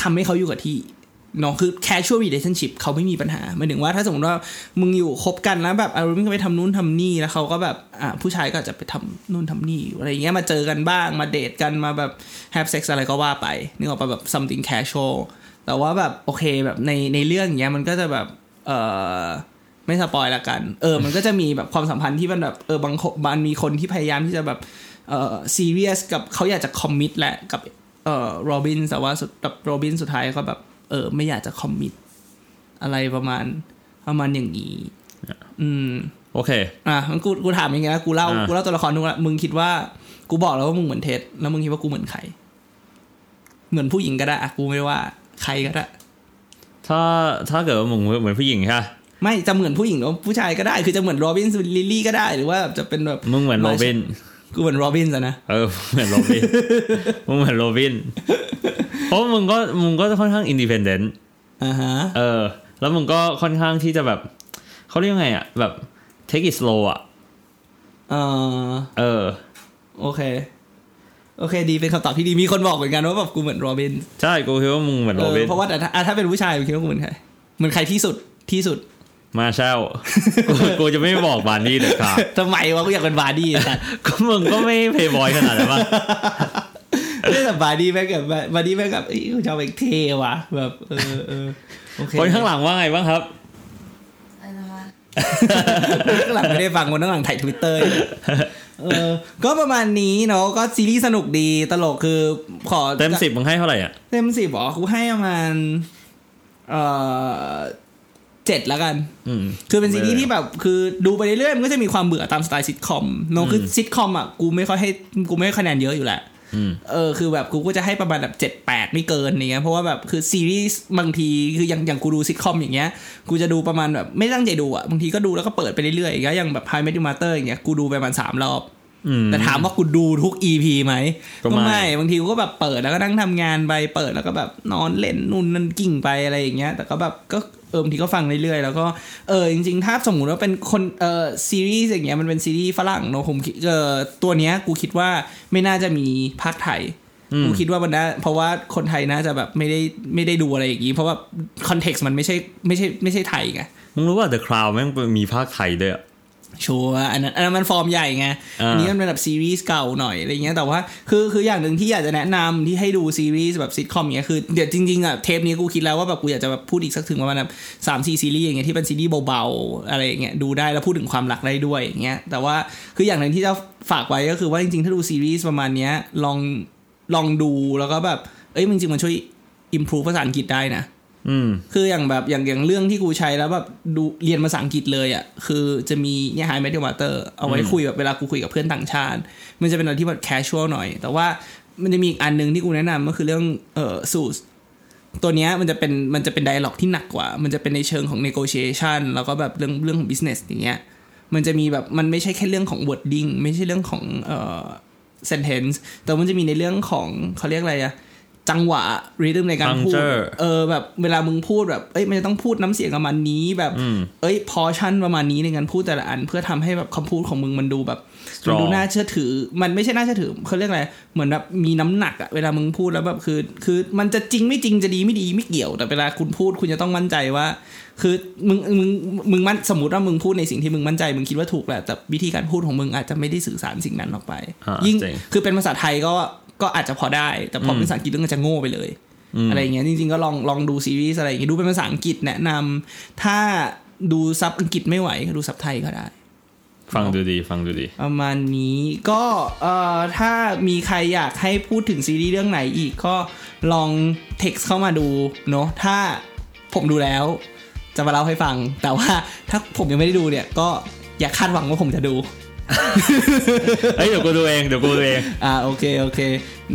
ทำให้เขาอยู่กับที่เนาะคือ casual relationship เขาไม่มีปัญหาหมายถึงว่าถ้าสมมติว่ามึงอยู่คบกันแล้วแบบอารมณ์ก็ไปทำนู่นทำนี่แล้วเขาก็แบบอ่าผู้ชายก็อาจจะไปทำนู่นทำนี่อะไรอย่างเงี้ยมาเจอกันบ้างมาเดทกันมาแบบ have sex อะไรก็ว่าไปนึกออกปะแบบ something casual แต่ว่าแบบโอเคแบบในในเรื่องอย่างเงี้ยมันก็จะแบบเออไม่สปอยละกัน เออ มันก็จะมีแบบความสัมพันธ์ที่มันแบบเออบางคนมันมีคนที่พยายามที่จะแบบเออซีเรียสกับเขาอยากจะ commit แหละกับเออโรบินแต่ว่าสุดแบบโรบินสุดท้ายก็แบบ เออ ไม่อยากจะ commit อะไรประมาณ ประมาณอย่างนี้ อืม โอเค อะงั้นกูกูถามอย่างเงี้ยนะกูเล่าอ่ากูเล่าตัวละครทุกละมึงคิดว่า กูบอกแล้วว่ามึงเหมือนเท็ดแล้วมึงคิดว่ากูเหมือนใคร เหมือนผู้หญิงก็ได้อะกูไม่ว่า ใครก็ได้ ถ้าถ้าเกิดว่ามึงเหมือนผู้หญิงใช่ปะไม่จะเหมือนผู้หญิงหรือผู้ชายก็ได้ คือจะเหมือนโรบินลิลลี่ก็ได้หรือว่าจะเป็นแบบมึงเหมือนโรบินกูเหมือนโรบินอะนะเออเหมือนโรบินมึงเหมือนโรบิน เพราะมึงก็มึงก็ค่อนข้าง independent อ่าฮะเออ แล้วมึงก็ค่อนข้างที่จะแบบเขาเรียกยังไงอะ แบบ take it slow อะเออเออ โอเค โอเค ดีเป็นคำตอบที่ดีมีคนบอกเหมือนกันว่าแบบกูเหมือนโรบิน ใช่กูคิดว่ามึงเหมือนเออโรบินเพราะว่าแต่ถ้าอะถ้าเป็นผู้ชายมึงคิดว่ากูเหมือนใครเหมือนใครที่สุดที่สุดมาเช่ากูกูจะไม่บอกบาร์นี่เด็ดขาดทำไมวะกูอยากเป็นบาร์นี่สัตว์ก็มึงก็ไม่เพลย์บอยขนาดนั้นปะ เรื่องแบบบาร์นี่แม่งแบบบาร์นี่แม่งแบบเอ้ยกูชอบแบบเท่ว่ะแบบเออเออโอเคคนข้างหลังว่าไงบ้างครับข้างหลังไม่ได้ฟังคนข้างหลังถ่ายทวิตเตอร์เออ ก็ประมาณนี้เนาะก็ซีรีส์สนุกดีตลกคือขอเต็มสิบมึงให้เท่าไหร่อะเต็มสิบเหรอกูให้ประมาณเอ่อเจ็ดแล้วกันอืมคือเป็นซีรีส์ที่แบบ คือดูไปเรื่อยๆมันก็จะมีความเบื่อตามสไตล์ซิทคอมเนอะคือซิทคอมอะกูไม่ค่อยให้กูไม่ให้คะแนนเยอะอยู่แหละอืม เออคือแบบกูก็จะให้ประมาณแบบเจ็ดแปดไม่เกินอย่างเงี้ยเพราะว่าแบบคือซีรีส์บางทีคืออย่างอย่างกูดูซิทคอมอย่างเงี้ยกูจะดูประมาณแบบไม่ตั้งใจดูอะบางทีก็ดูแล้วก็เปิดไปเรื่อยๆอย่างเงี้ยอย่างแบบ High Met Your Mother อย่างเงี้ยกูดูไปประมาณสามรอบอืมแต่ถามว่ากูดูทุก EP ไหมก็ไม่บางทีกูก็แบบเปิดแล้วก็นั่งทำงานไปเปิดแล้วก็แบบนอนเล่นนู่นนั่นกิ่งไปอะไรอย่างเงี้ย แต่ก็แบบก็ เออบางทีก็ฟังเรื่อยๆ แล้วก็เออจริงๆ ถ้าสมมุติว่าเป็นคนเออซีรีส์อย่างเงี้ยมันเป็นซีรีส์ฝรั่งเนาะผมเออตัวเนี้ยกูคิดว่าไม่น่าจะมีภาคไทยกูคิดว่ามันนะเพราะว่าคนไทยน่าจะแบบไม่ได้ไม่ได้ดูอะไรอย่างงี้ เพราะว่า context มันไม่ใช่ไม่ใช่ไม่ใช่ไทยไงมึงรู้ว่า The Crown แม่งมีภาคไทยด้วยอะ ชัวร์อันนั้นอันนั้นมันฟอร์มใหญ่ไงอ่าอันนี้มันเป็นแบบซีรีส์เก่าหน่อยอะไรเงี้ยแต่ว่าคือคืออย่างหนึ่งที่อยากจะแนะนำที่ให้ดูซีรีส์แบบซิทคอมเนี้ยคือเดี๋ยวจริงๆอะเทปนี้กูคิดแล้วว่าแบบกูอยากจะแบบพูดอีกสักถึงประมาณแบบสามสี่ซีรีส์อย่างเงี้ยที่เป็นซีรีส์เบาๆอะไรอย่างเงี้ยดูได้แล้วพูดถึงความรักได้ด้วยอย่างเงี้ยแต่ว่าคืออย่างหนึ่งที่จะฝากไว้ก็คือว่าจริงๆถ้าดูซีรีส์ประมาณเนี้ยลองลองดูแล้วก็แบบเอ้ยจริงๆมันช่วย improve ภาษาอังกฤษได้นะอืม คืออย่างแบบอย่างอย่างเรื่องที่กูใช้แล้วแบบดูเรียนภาษาอังกฤษเลยอะคือจะมีเนี่ย High Met Your Mother เอาไว้คุยแบบเวลากูคุยกับเพื่อนต่างชาติ มันจะเป็นอะไรที่แบบ casual หน่อย แต่ว่ามันจะมีอีกอันหนึ่งที่กูแนะนำก็คือเรื่องเอ่อสูสตัวเนี้ยมันจะเป็นมันจะเป็น dialog ที่หนักกว่า มันจะเป็นในเชิงของ negotiation แล้วก็แบบเรื่องเรื่องของ business อย่างเงี้ย มันจะมีแบบมันไม่ใช่แค่เรื่องของ wording ไม่ใช่เรื่องของเอ่อ sentence แต่มันจะมีในเรื่องของเขาเรียกอะไรอะ จังหวะรีทึมในการพูด Puncture เออแบบเวลามึงพูดแบบ เอ้ยมันจะต้องพูดน้ำเสียงประมาณนี้แบบอืมเอ้ยพอชั่นประมาณนี้ในการพูดแต่ละอัน เพื่อทำให้แบบคำพูดของมึงมันดูแบบ Strong มันดูน่าเชื่อถือ มันไม่ใช่น่าเชื่อถือเขาเรียกอะไรเหมือนแบบมีน้ำหนักอะเวลามึงพูดแล้วแบบคือ คือมันจะจริงไม่จริงจะดีไม่ดีไม่เกี่ยว แต่เวลาคุณพูดคุณจะต้องมั่นใจว่า คือมึงมึงมึงมั่นสมมติว่ามึงพูดในสิ่งที่มึงมั่นใจมึงคิดว่าถูกแหละแต่วิธีการพูดของมึงอาจจะไม่ได้สื่อสารสิ่งนั้นออกไปอ่ายิ่งเจ๋งคือเป็นภาษาไทยก็ ก็อาจจะพอได้ แต่พอเป็นภาษาอังกฤษเรื่องจะโง่ไปเลย อะไรอย่างเงี้ยจริงๆก็ลองลองดูซีรีส์อะไรอย่างเงี้ยดูเป็นภาษาอังกฤษแนะนำถ้าดูซับอังกฤษไม่ไหวก็ดูซับไทยก็ได้ ฟังดูดีฟังดูดี ประมาณนี้ก็เอ่อถ้ามีใครอยากให้พูดถึงซีรีส์เรื่องไหนอีกก็ลองเท็กซ์เข้ามาดูเนาะถ้าผมดูแล้ว จะมาเล่าให้ฟัง แต่ว่าถ้าผมยังไม่ได้ดูเนี่ยก็อย่าคาดหวังว่าผมจะดู เอ้ยเดี๋ยวกูดูเองเดี๋ยวกูดูเอง อ่าโอเคโอเค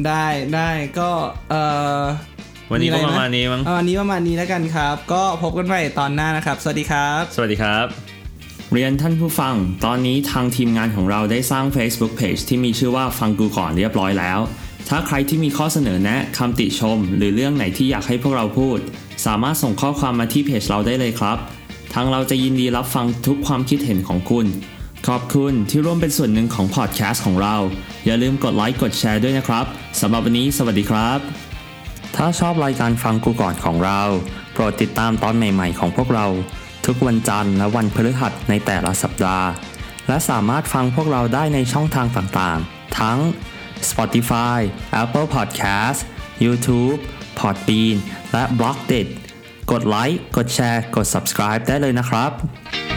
ได้ได้ก็เอ่อวันนี้ก็อไไหประมาณนี้มั้งอ่วันนี้ประมาณนี้แล้วกันครับ ก็พบกันใหม่ตอนหน้านะครับ สวัสดีครับ สวัสดีครับ เรียนท่านผู้ฟัง ตอนนี้ทางทีมงานของเราได้สร้าง Facebook Page ที่มีชื่อว่าฟังกูก่อนเรียบร้อยแล้ว ถ้าใครที่มีข้อเสนอแนะคำติชม หรือเรื่องไหนที่อยากให้พวกเราพูด สามารถส่งข้อความมาที่เพจเราได้เลยครับ ทางเราจะยินดีรับฟังทุกความคิดเห็นของคุณ ขอบคุณที่ร่วมเป็นส่วนหนึ่งของพอดแคสต์ของเรา อย่าลืมกดไลค์กดแชร์ด้วยนะครับสำหรับวันนี้สวัสดีครับ ถ้าชอบรายการฟังกูก่อนของเรา โปรดติดตามตอนใหม่ ๆ ของพวกเรา ทุกวันจันทร์และวันพฤหัสในแต่ละสัปดาห์ และสามารถฟังพวกเราได้ในช่องทางต่างๆ ทั้ง Spotify, Apple Podcast, YouTube, Podbean และ b l o g d i t กดไลค์ กดแชร์ กด subscribe ได้เลยนะครับ